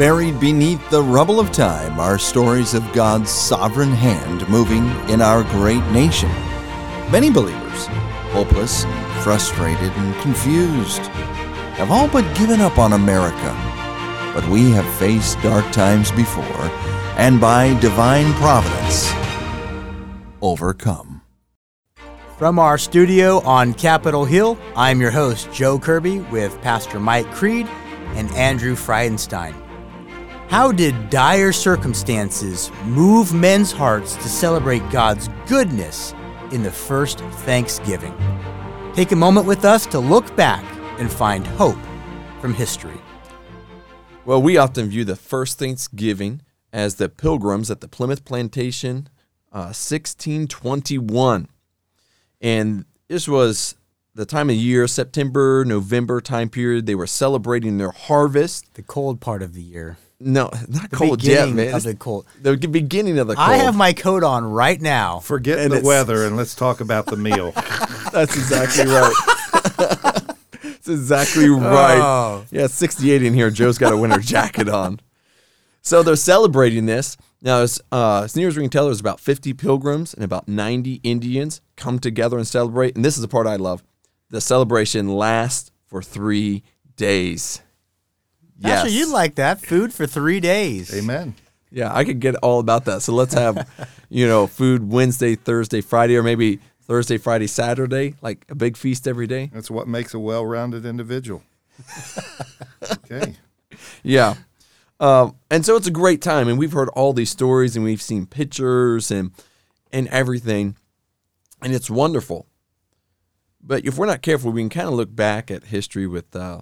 Buried beneath the rubble of time are stories of God's sovereign hand moving in our great nation. Many believers, hopeless, and frustrated, and confused, have all but given up on America. But we have faced dark times before, and by divine providence, overcome. From our studio on Capitol Hill, I'm your host, Joe Kirby, with Pastor Mike Creed and Andrew Friedenstein. How did dire circumstances move men's hearts to celebrate God's goodness in the first Thanksgiving? Take a moment with us to look back and find hope from history. Well, we often view the first Thanksgiving as the pilgrims at the Plymouth Plantation, uh, 1621. And this was the time of year, September, November time period. They were celebrating their harvest. The cold part of the year. No, not The cold yet, beginning man. of the cold. The beginning of the cold. I have my coat on right now. Forget And the it's- weather and let's talk about the meal. That's exactly right. That's exactly right. Oh. Yeah, 68 in here. Joe's got a winter jacket on. So they're celebrating this. Now, as, uh, as near as we can tell, there's about 50 pilgrims and about 90 Indians come together and celebrate. And this is the part I love. The celebration lasts for three days. Yes. Pastor, you like that. Food for three days. Amen. Yeah, I could get all about that. So let's have, you know, food Wednesday, Thursday, Friday, or maybe Thursday, Friday, Saturday, like a big feast every day. That's what makes a well-rounded individual. okay. Yeah. Um, and so it's a great time, and we've heard all these stories, and we've seen pictures and and everything, and it's wonderful. But if we're not careful, we can kind of look back at history with, uh,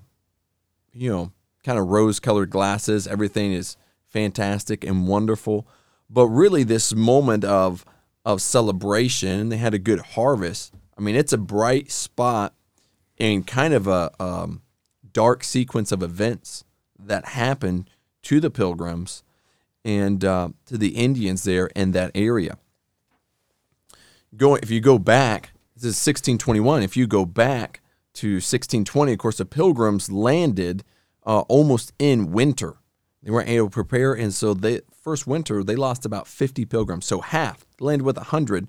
you know, kind of rose-colored glasses. Everything is fantastic and wonderful, but really, this moment of of celebration, they had a good harvest. I mean, it's a bright spot in kind of a um, dark sequence of events that happened to the pilgrims and uh, to the Indians there in that area. Going, if you go back, this is 1621. If you go back to 1620, of course, the pilgrims landed uh, almost in winter. They weren't able to prepare, and so the first winter they lost about 50 pilgrims. So half landed with 100.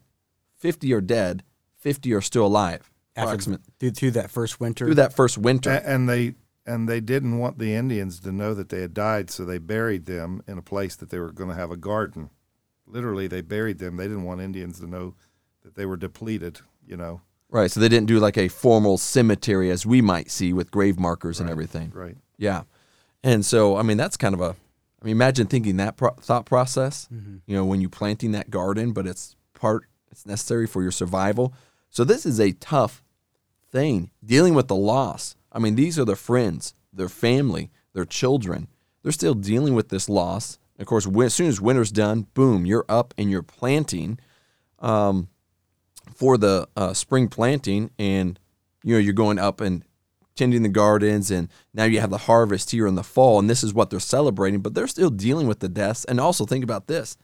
50 are dead. 50 are still alive. After, Approximate through, through that first winter. through that first winter. A- And they and they didn't want the Indians to know that they had died, so they buried them in a place that they were going to have a garden. Literally, they buried them. They didn't want Indians to know that they were depleted. You know, Right. So they didn't do like a formal cemetery as we might see with grave markers and everything. right? Yeah. And so, I mean, that's kind of a, I mean, imagine thinking that pro- thought process, you know, when you're planting that garden, but it's part, it's necessary for your survival. So this is a tough thing dealing with the loss. I mean, these are their friends, their family, their children. They're still dealing with this loss. Of course, when, as soon as winter's done, boom, you're up and you're planting um, for the uh, spring planting, and you know you're going up and tending the gardens, and now you have the harvest here in the fall, and this is what they're celebrating. But they're still dealing with the deaths, and also think about this: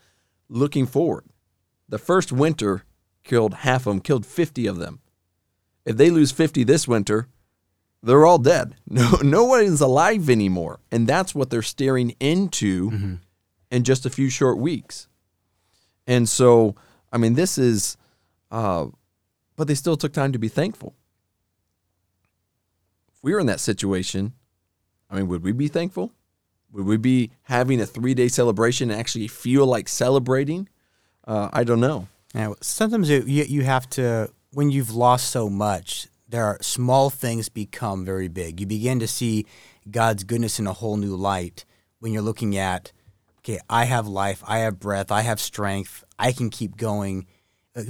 looking forward, the first winter killed half of them, killed 50 of them. If they lose 50 this winter, they're all dead. No, no one is alive anymore, and that's what they're staring into in just a few short weeks. And so, I mean, this is, uh, but they still took time to be thankful. If we were in that situation, I mean, would we be thankful? Would we be having a three day celebration and actually feel like celebrating? Uh, I don't know. Now, sometimes you, you you have to when you've lost so much. There are small things become very big. You begin to see God's goodness in a whole new light when you're looking at, okay, I have life, I have breath, I have strength, I can keep going.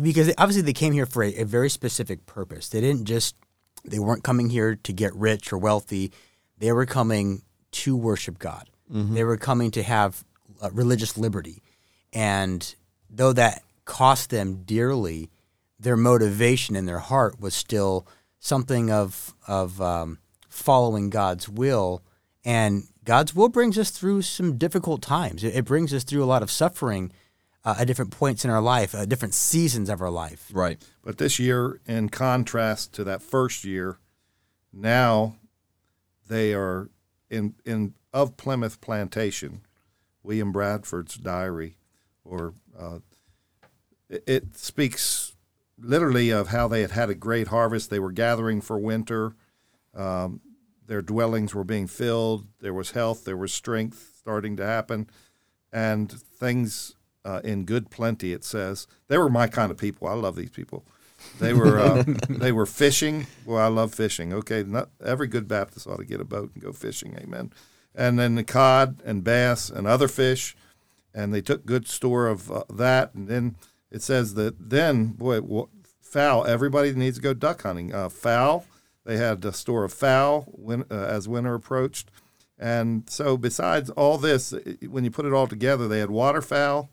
Because obviously they came here for a, a very specific purpose. They didn't just they weren't coming here to get rich or wealthy. They were coming to worship God. They were coming to have uh, religious liberty. And though that cost them dearly, their motivation in their heart was still something of of um, following God's will. And God's will brings us through some difficult times. It, it brings us through a lot of suffering uh, at different points in our life, uh, different seasons of our life. Right. But this year, in contrast to that first year, now they are in in of Plymouth Plantation, William Bradford's diary, or uh, it, it speaks literally of how they had had a great harvest. They were gathering for winter. Um, their dwellings were being filled. There was health. There was strength starting to happen, and things uh, in good plenty. It says they were my kind of people. I love these people. They were uh, they were fishing. Well, I love fishing. Okay, not every good Baptist ought to get a boat and go fishing. Amen. And then the cod and bass and other fish, and they took good store of uh, that. And then it says that then boy, w- fowl. Everybody needs to go duck hunting. Uh, fowl. They had a store of fowl when, uh, as winter approached. And so, besides all this, when you put it all together, they had waterfowl,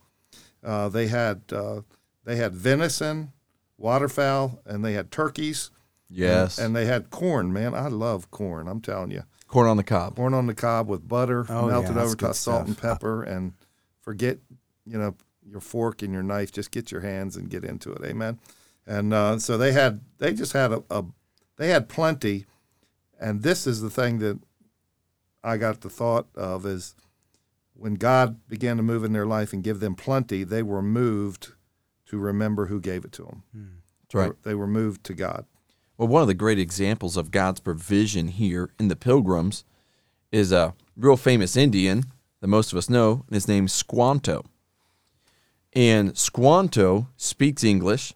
uh, they had uh, they had venison, waterfowl, and they had turkeys. Yes. And, and, they had corn. Man, I love corn. I'm telling you, corn on the cob. Corn on the cob with butter oh, melted yeah, over top salt stuff. and pepper, and forget you know your fork and your knife. Just get your hands and get into it. Amen. And uh, so they had they just had a, a they had plenty, and this is the thing that I got the thought of is when God began to move in their life and give them plenty, they were moved to remember who gave it to them. That's right. They were moved to God. Well, one of the great examples of God's provision here in the Pilgrims is a real famous Indian that most of us know, and his name's Squanto. And Squanto speaks English,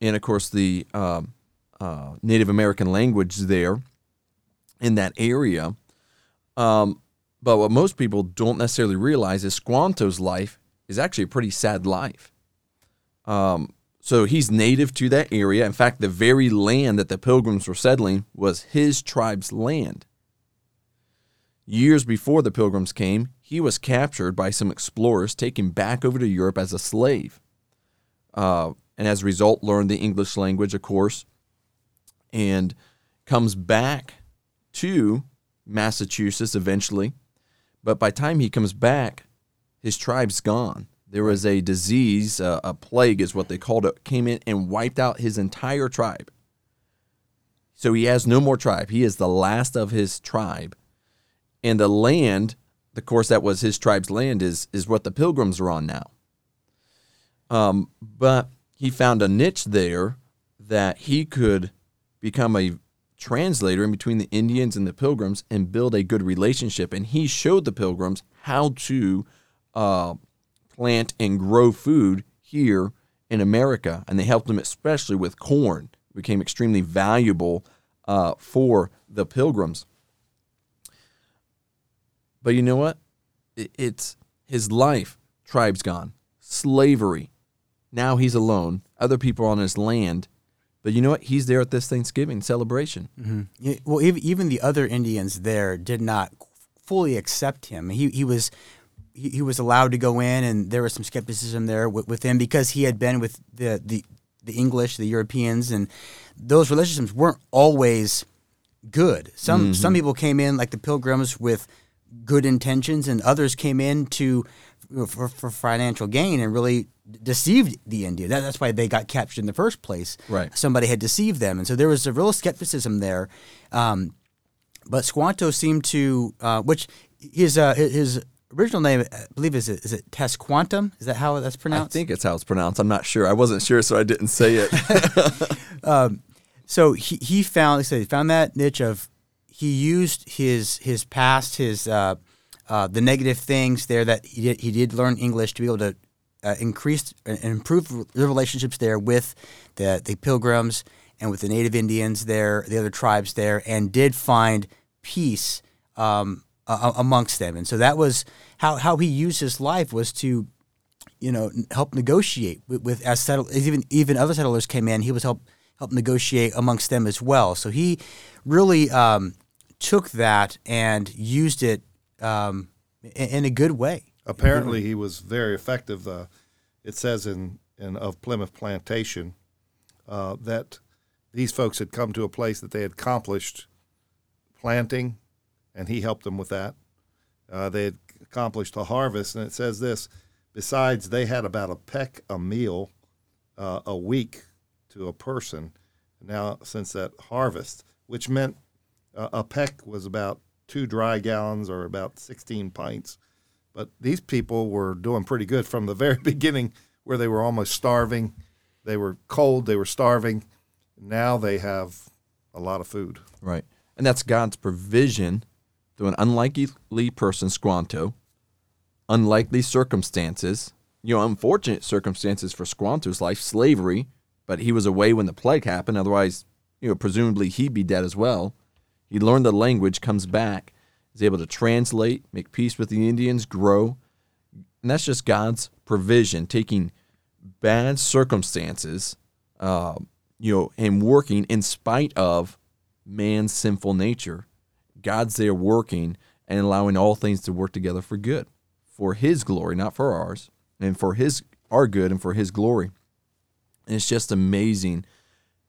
and of course, the um, uh, Native American language there in that area. Um, but what most people don't necessarily realize is Squanto's life is actually a pretty sad life. Um, so he's native to that area. In fact, the very land that the pilgrims were settling was his tribe's land. Years before the pilgrims came, he was captured by some explorers, taken back over to Europe as a slave. Uh, and as a result, learned the English language, of course, and comes back to Massachusetts eventually. But by time he comes back, his tribe's gone. There was a disease, a plague is what they called it, came in and wiped out his entire tribe. So he has no more tribe. He is the last of his tribe. And the land, of course, that was his tribe's land, is, is what the pilgrims are on now. Um, but he found a niche there that he could become a translator in between the Indians and the Pilgrims and build a good relationship. And he showed the Pilgrims how to uh, plant and grow food here in America. And they helped them, especially with corn, it became extremely valuable uh, for the Pilgrims. But you know what? It's his life. Tribe's gone. Slavery. Now he's alone. Other people on his land but you know what? He's there at this Thanksgiving celebration. Mm-hmm. Yeah, well, even, even the other Indians there did not fully accept him. He he was he, he was allowed to go in, and there was some skepticism there with, with him because he had been with the the the English, the Europeans, and those relationships weren't always good. Some mm-hmm. some people came in like the Pilgrims with good intentions, and others came in to for, for financial gain and really deceived the Indian. That, that's why they got captured in the first place. Right. Somebody had deceived them, and so there was a real skepticism there. Um, but Squanto seemed to, uh, which his uh, his original name, I believe, is it is it Tesquantum? Is that how that's pronounced? I think it's how it's pronounced. I'm not sure. I wasn't sure, so I didn't say it. um, so he he found, like I said, he found that niche of he used his his past, his uh, uh, the negative things there that he did, he did learn English to be able to uh, increase and improve the relationships there with the, the pilgrims and with the native Indians there, the other tribes there, and did find peace um, uh, amongst them. And so that was how, how he used his life was to, you know, help negotiate with, with as settlers, even even other settlers came in. He was help help negotiate amongst them as well. So he really um, took that and used it um, in, in, a good way. Apparently, he was very effective. Uh, it says in, in of Plymouth Plantation uh, that these folks had come to a place that they had accomplished planting, and he helped them with that. Uh, they had accomplished a harvest, and it says this. Besides, they had about a peck a meal uh, a week to a person. Now, since that harvest, which meant uh, a peck was about two dry gallons or about 16 pints. But these people were doing pretty good from the very beginning, where they were almost starving. They were cold, they were starving. Now they have a lot of food. Right. And that's God's provision through an unlikely person, Squanto, unlikely circumstances, you know, unfortunate circumstances for Squanto's life, slavery, but he was away when the plague happened. Otherwise, you know, presumably he'd be dead as well. He learned the language, comes back, is able to translate, make peace with the Indians, grow. And that's just God's provision, taking bad circumstances, uh, you know, and working in spite of man's sinful nature. God's there working and allowing all things to work together for good, for His glory, not for ours, and for His our good and for His glory. And it's just amazing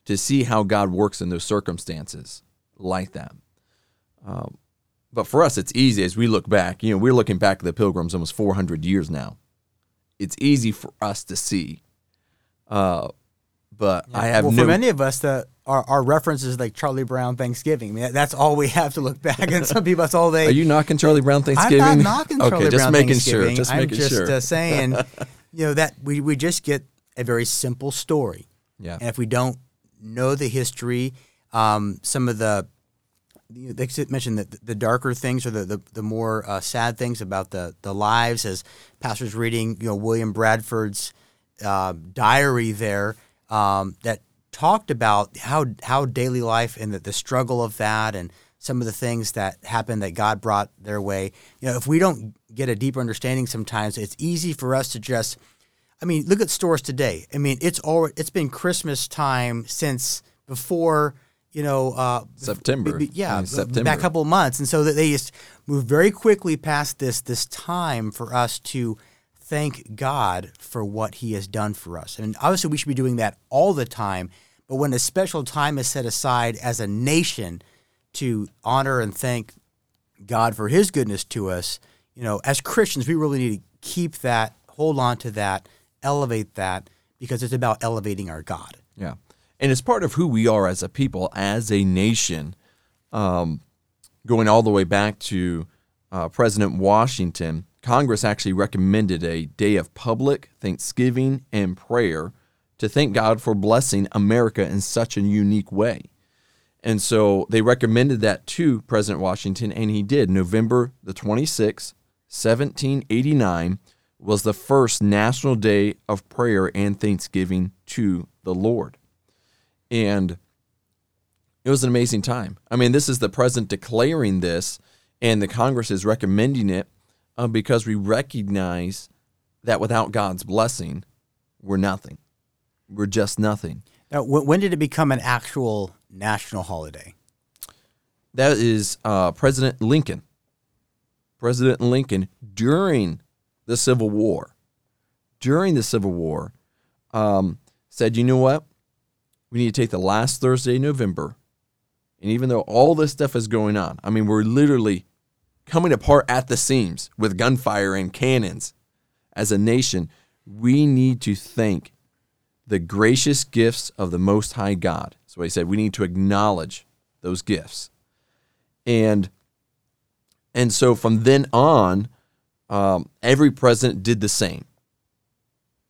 to see how God works in those circumstances like that. Um, but for us, it's easy as we look back. You know, we're looking back at the Pilgrims almost 400 years now. It's easy for us to see. Uh, but I have well, no. for many of us, that our, our references like Charlie Brown Thanksgiving. I mean, that's all we have to look back. And some people, that's all they. Are you knocking Charlie Brown Thanksgiving? I'm not knocking okay, Charlie just Brown making sure. Thanksgiving. Just I'm making just sure. uh, saying, you know, that we, we just get a very simple story. yeah. And if we don't know the history, um, some of the you know, they mentioned that the darker things or the the, the more uh, sad things about the the lives as pastors reading you know William Bradford's uh, diary there um, that talked about how how daily life and the, the struggle of that and some of the things that happened that God brought their way. You know, if we don't get a deeper understanding, sometimes it's easy for us to just I mean, look at stores today. I mean, it's all it's been Christmas time since before you know uh, September. yeah, I mean, September. back a couple of months, and so that they just move very quickly past this this time for us to thank God for what He has done for us. And obviously, we should be doing that all the time. But when a special time is set aside as a nation to honor and thank God for His goodness to us, you know, as Christians, we really need to keep that, hold on to that, elevate that, because it's about elevating our God. Yeah. And it's part of who we are as a people, as a nation, um, going all the way back to uh, President Washington. Congress actually recommended a day of public thanksgiving and prayer to thank God for blessing America in such a unique way. And so they recommended that to President Washington, and he did. November the 26th, 1789, was the first national day of prayer and thanksgiving to the Lord. And it was an amazing time. I mean, this is the president declaring this, and the Congress is recommending it uh, because we recognize that without God's blessing, we're nothing. We're just nothing. Now, wh- when did it become an actual national holiday? That is uh, President Lincoln. President Lincoln during the Civil War, during the Civil War, um, said, you know what? We need to take the last Thursday in November. And even though all this stuff is going on, I mean, we're literally coming apart at the seams with gunfire and cannons as a nation, we need to thank the gracious gifts of the Most High God. So he said we need to acknowledge those gifts. And and so from then on, um, every president did the same.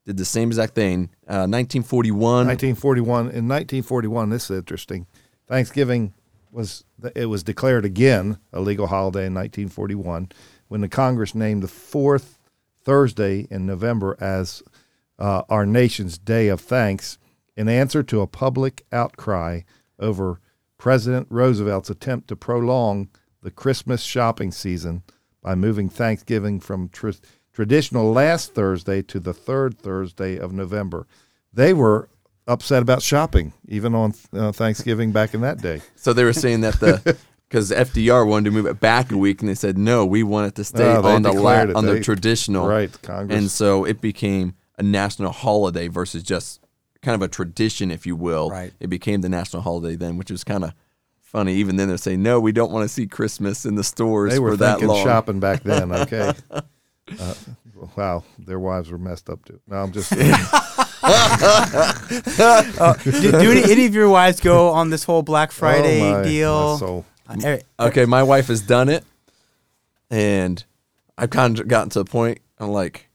Did the same exact thing. Uh, 1941. 1941. In 1941, this is interesting. Thanksgiving was it was declared again a legal holiday in 1941 when the Congress named the fourth Thursday in November as uh, our nation's Day of Thanks in answer to a public outcry over President Roosevelt's attempt to prolong the Christmas shopping season by moving Thanksgiving from tr- traditional last Thursday to the third Thursday of November. They were upset about shopping even on uh, Thanksgiving back in that day. So they were saying that the because FDR wanted to move it back a week, and they said no, we want it to stay No, on the la- it. on the They- traditional. Right, Congress. And so it became a national holiday versus just kind of a tradition, if you will. Right. It became the national holiday then, which was kind of funny. Even then, they're saying no, we don't want to see Christmas in the stores They were for that thinking long. shopping back then. Okay. uh, wow, their wives were messed up too. No, I'm just. do, do any, any of your wives go on this whole Black Friday oh my, deal? my soul. Uh, Okay, my wife has done it, and I've kind of gotten to a point. I'm like,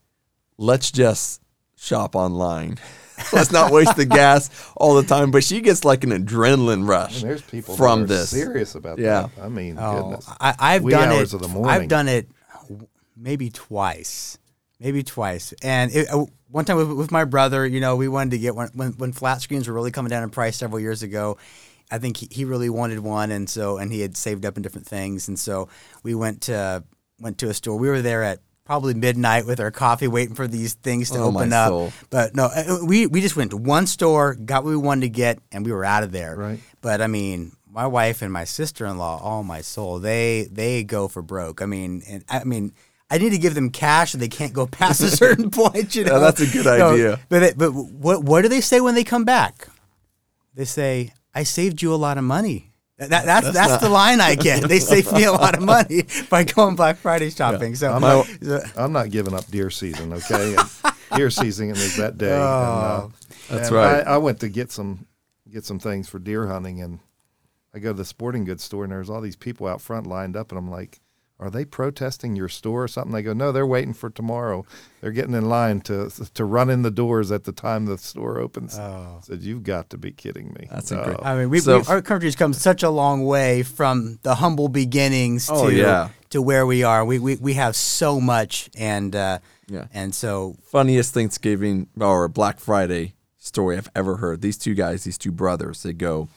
let's just shop online. let's not waste the gas all the time. But she gets like an adrenaline rush And there's people from that are this. serious about Yeah. that. I mean, Oh, goodness. I, I've Wee done hours it. of the morning. I've done it maybe twice, maybe twice. And it, uh, one time with, with my brother, you know, we wanted to get one when, when flat screens were really coming down in price several years ago. I think he, he really wanted one, and so and he had saved up in different things, and so we went to went to a store. We were there at probably midnight with our coffee, waiting for these things to Oh, open up. soul. But no, uh, we we just went to one store, got what we wanted to get, and we were out of there. Right. But I mean, my wife and my sister in law, oh my soul, they they go for broke. I mean, and I mean. I need to give them cash, so they can't go past a certain point. You Yeah, know, that's a good No, idea. but they, but what what do they say when they come back? They say, "I saved you a lot of money." That, that- that's that's, the line I get. They save me a lot of money by going Black Friday shopping. So, I'm not, so- I'm not giving up deer season, okay? And deer season is that day. and, uh, That's and right. I, I went to get some get some things for deer hunting, and I go to the sporting goods store, and there's all these people out front lined up, and I'm like, "Are they protesting your store or something?" They go, "No, they're waiting for tomorrow. They're getting in line to to run in the doors at the time the store opens." I said, "You've got to be kidding me." That's No. incredible. I mean, we, So- we, our country's come such a long way from the humble beginnings Oh, to yeah. to where we are. We, we we have so much, and uh, Yeah. and so funniest Thanksgiving or Black Friday story I've ever heard. These two guys, these two brothers, they go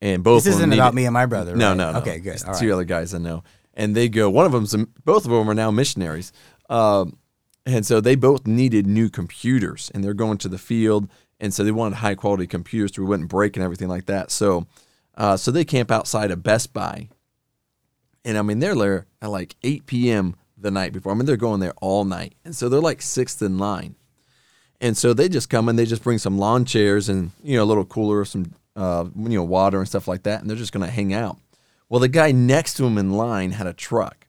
and both. this of them isn't about needed- me and my brother. No, right? no, no. Okay, good. All two right. other guys I know, and they go. One of them's both of them are now missionaries, um, and so they both needed new computers, and they're going to the field, and so they wanted high quality computers so we wouldn't break and everything like that. So, uh, so they camp outside of Best Buy, and I mean they're there at like 8 p.m. the night before. I mean they're going there all night, and so they're like sixth in line. And so they just come and they just bring some lawn chairs and you know a little cooler, some uh, you know water and stuff like that, and they're just gonna hang out. Well, the guy next to him in line had a truck,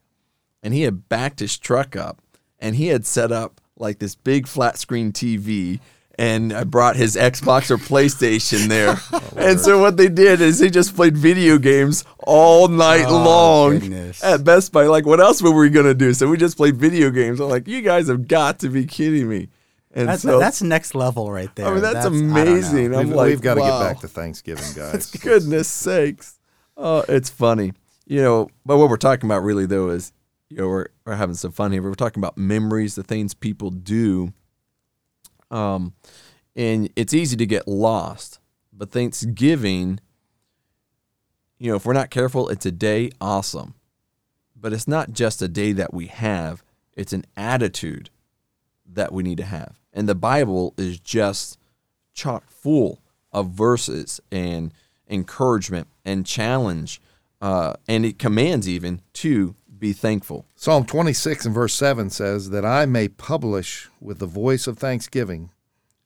and he had backed his truck up, and he had set up like this big flat screen TV. And I brought his Xbox or PlayStation there. Oh, and so what they did is they just played video games all night Oh, long goodness. at Best Buy. Like, what else were we gonna do? So we just played video games. I'm like, you guys have got to be kidding me. And That's so that's next level right there. I mean, that's, I amazing. I'm We've, like, we've got to wow. get back to Thanksgiving, guys. Goodness sakes. Oh, it's funny. You know, but what we're talking about really though is, you know, we're, we're having some fun here. We're talking about memories, the things people do. Um, and it's easy to get lost. But Thanksgiving, you know, if we're not careful, it's a day awesome. But it's not just a day that we have, it's an attitude that we need to have. And the Bible is just chock full of verses and encouragement and challenge. Uh, and it commands even to be thankful. Psalm 26 and verse 7 says, That I may publish with the voice of thanksgiving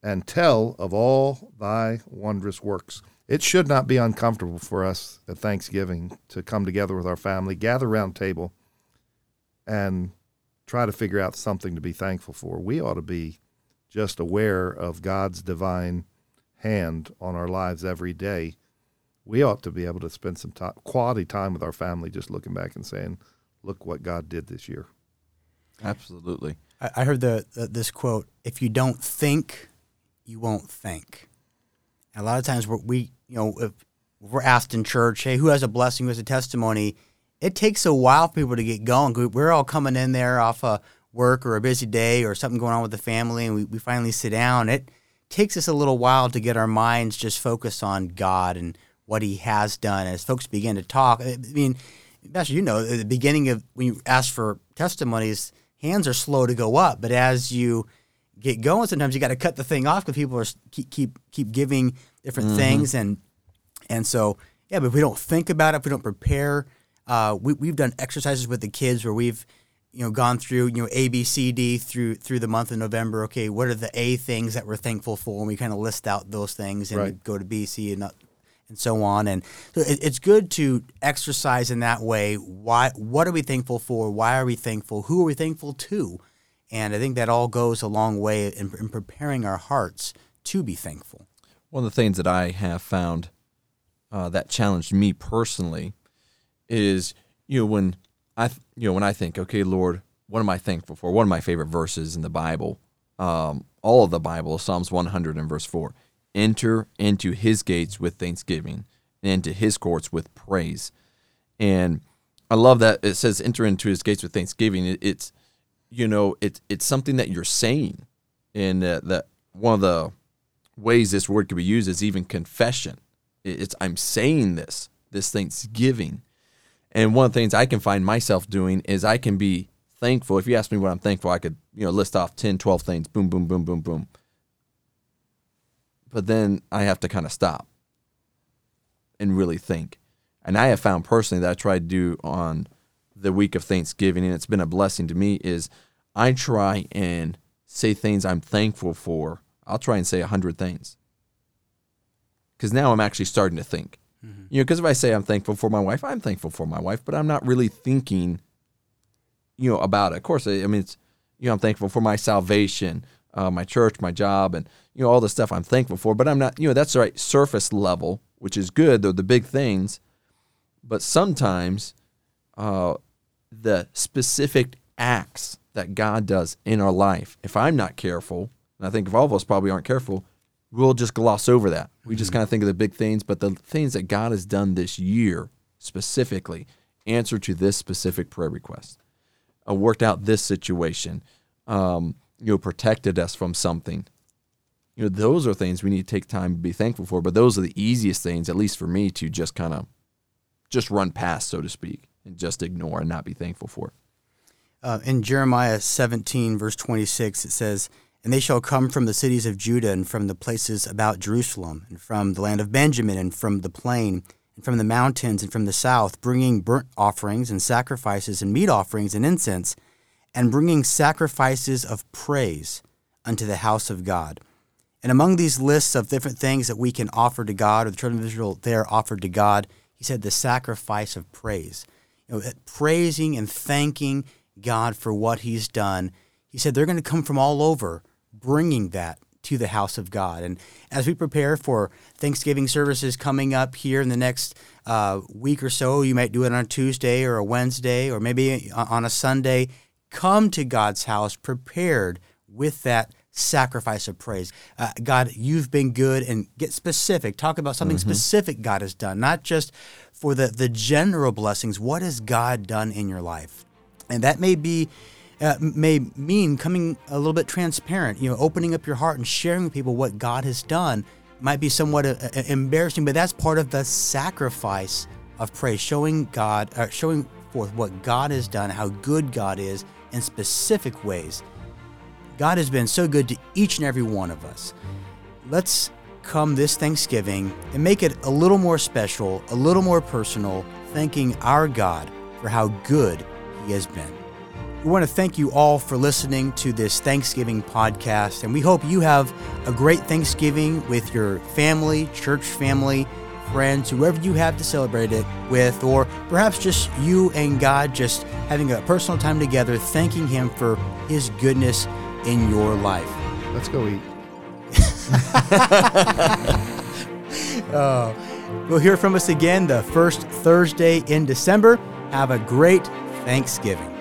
and tell of all thy wondrous works. It should not be uncomfortable for us at Thanksgiving to come together with our family, gather around table, and try to figure out something to be thankful for. We ought to be just aware of God's divine hand on our lives every day. We ought to be able to spend some time, quality time with our family, just looking back and saying, "Look what God did this year." Absolutely. I, I heard the, the this quote: "If you don't think, you won't think." And a lot of times, we're, we you know if we're asked in church, "Hey, who has a blessing? Who has a testimony?" It takes a while for people to get going. We're all coming in there off a work or a busy day or something going on with the family, and we, we finally sit down. It takes us a little while to get our minds just focused on God and what He has done. As folks begin to talk, I mean, Pastor, you know, at the beginning of when you ask for testimonies, hands are slow to go up, but as you get going, sometimes you got to cut the thing off because people are keep keep keep giving different things, and and so yeah, but if we don't think about it, if we don't prepare, uh, we we've done exercises with the kids where we've you know gone through you know A B C D through through the month of November. Okay, what are the A things that we're thankful for? And we kind of list out those things and Right. go to B, C, and not and so on. And so it, it's good to exercise in that way. Why? What are we thankful for? Why are we thankful? Who are we thankful to? And I think that all goes a long way in, in preparing our hearts to be thankful. One of the things that I have found uh, that challenged me personally is you know when I you know when I think okay Lord what am I thankful for one of my favorite verses in the Bible um, all of the Bible Psalms 100 and verse 4 enter into his gates with thanksgiving and into his courts with praise and I love that it says enter into his gates with thanksgiving it, it's you know it's it's something that you're saying and uh, that one of the ways this word could be used is even confession it's I'm saying this this Thanksgiving. And one of the things I can find myself doing is I can be thankful. If you ask me what I'm thankful, I could, you know, list off 10, 12 things, boom, boom, boom, boom, boom. But then I have to kind of stop and really think. And I have found personally that I try to do on the week of Thanksgiving, and it's been a blessing to me, is I try and say things I'm thankful for. I'll try and say a hundred things. Because now I'm actually starting to think. Mm-hmm. You know, because if I say I'm thankful for my wife, I'm thankful for my wife, but I'm not really thinking, you know, about it. Of course, I mean, it's, you know, I'm thankful for my salvation, uh, my church, my job, and you know all the stuff I'm thankful for. But I'm not, you know, that's the right surface level, which is good. They're the big things, but sometimes uh, the specific acts that God does in our life, if I'm not careful, and I think if all of us probably aren't careful, we'll just gloss over that. We just mm-hmm. kind of think of the big things, but the things that God has done this year specifically answer to this specific prayer request, uh, worked out this situation, um, you know, protected us from something. You know, those are things we need to take time to be thankful for. But those are the easiest things, at least for me, to just kind of just run past, so to speak, and just ignore and not be thankful for. Uh, in Jeremiah 17, verse 26, it says, and they shall come from the cities of Judah, and from the places about Jerusalem, and from the land of Benjamin, and from the plain, and from the mountains, and from the south, bringing burnt offerings, and sacrifices, and meat offerings, and incense, and bringing sacrifices of praise unto the house of God. And among these lists of different things that we can offer to God, or the children of Israel there offered to God, he said the sacrifice of praise. You know, praising and thanking God for what he's done. He said they're going to come from all over bringing that to the house of God. And as we prepare for Thanksgiving services coming up here in the next uh, week or so, you might do it on a Tuesday or a Wednesday or maybe on a Sunday. Come to God's house prepared with that sacrifice of praise. Uh, God, you've been good, and get specific. Talk about something mm-hmm. specific God has done, not just for the, the general blessings. What has God done in your life? And that may be uh, may mean coming a little bit transparent, you know, opening up your heart and sharing with people what God has done might be somewhat uh, uh, embarrassing, but that's part of the sacrifice of praise, showing God, uh, showing forth what God has done, how good God is in specific ways. God has been so good to each and every one of us. Let's come this Thanksgiving and make it a little more special, a little more personal, thanking our God for how good He has been. We want to thank you all for listening to this Thanksgiving podcast, and we hope you have a great Thanksgiving with your family, church family, friends, whoever you have to celebrate it with, or perhaps just you and God just having a personal time together, thanking Him for His goodness in your life. Let's go eat. uh, you'll hear from us again the first Thursday in December. Have a great Thanksgiving.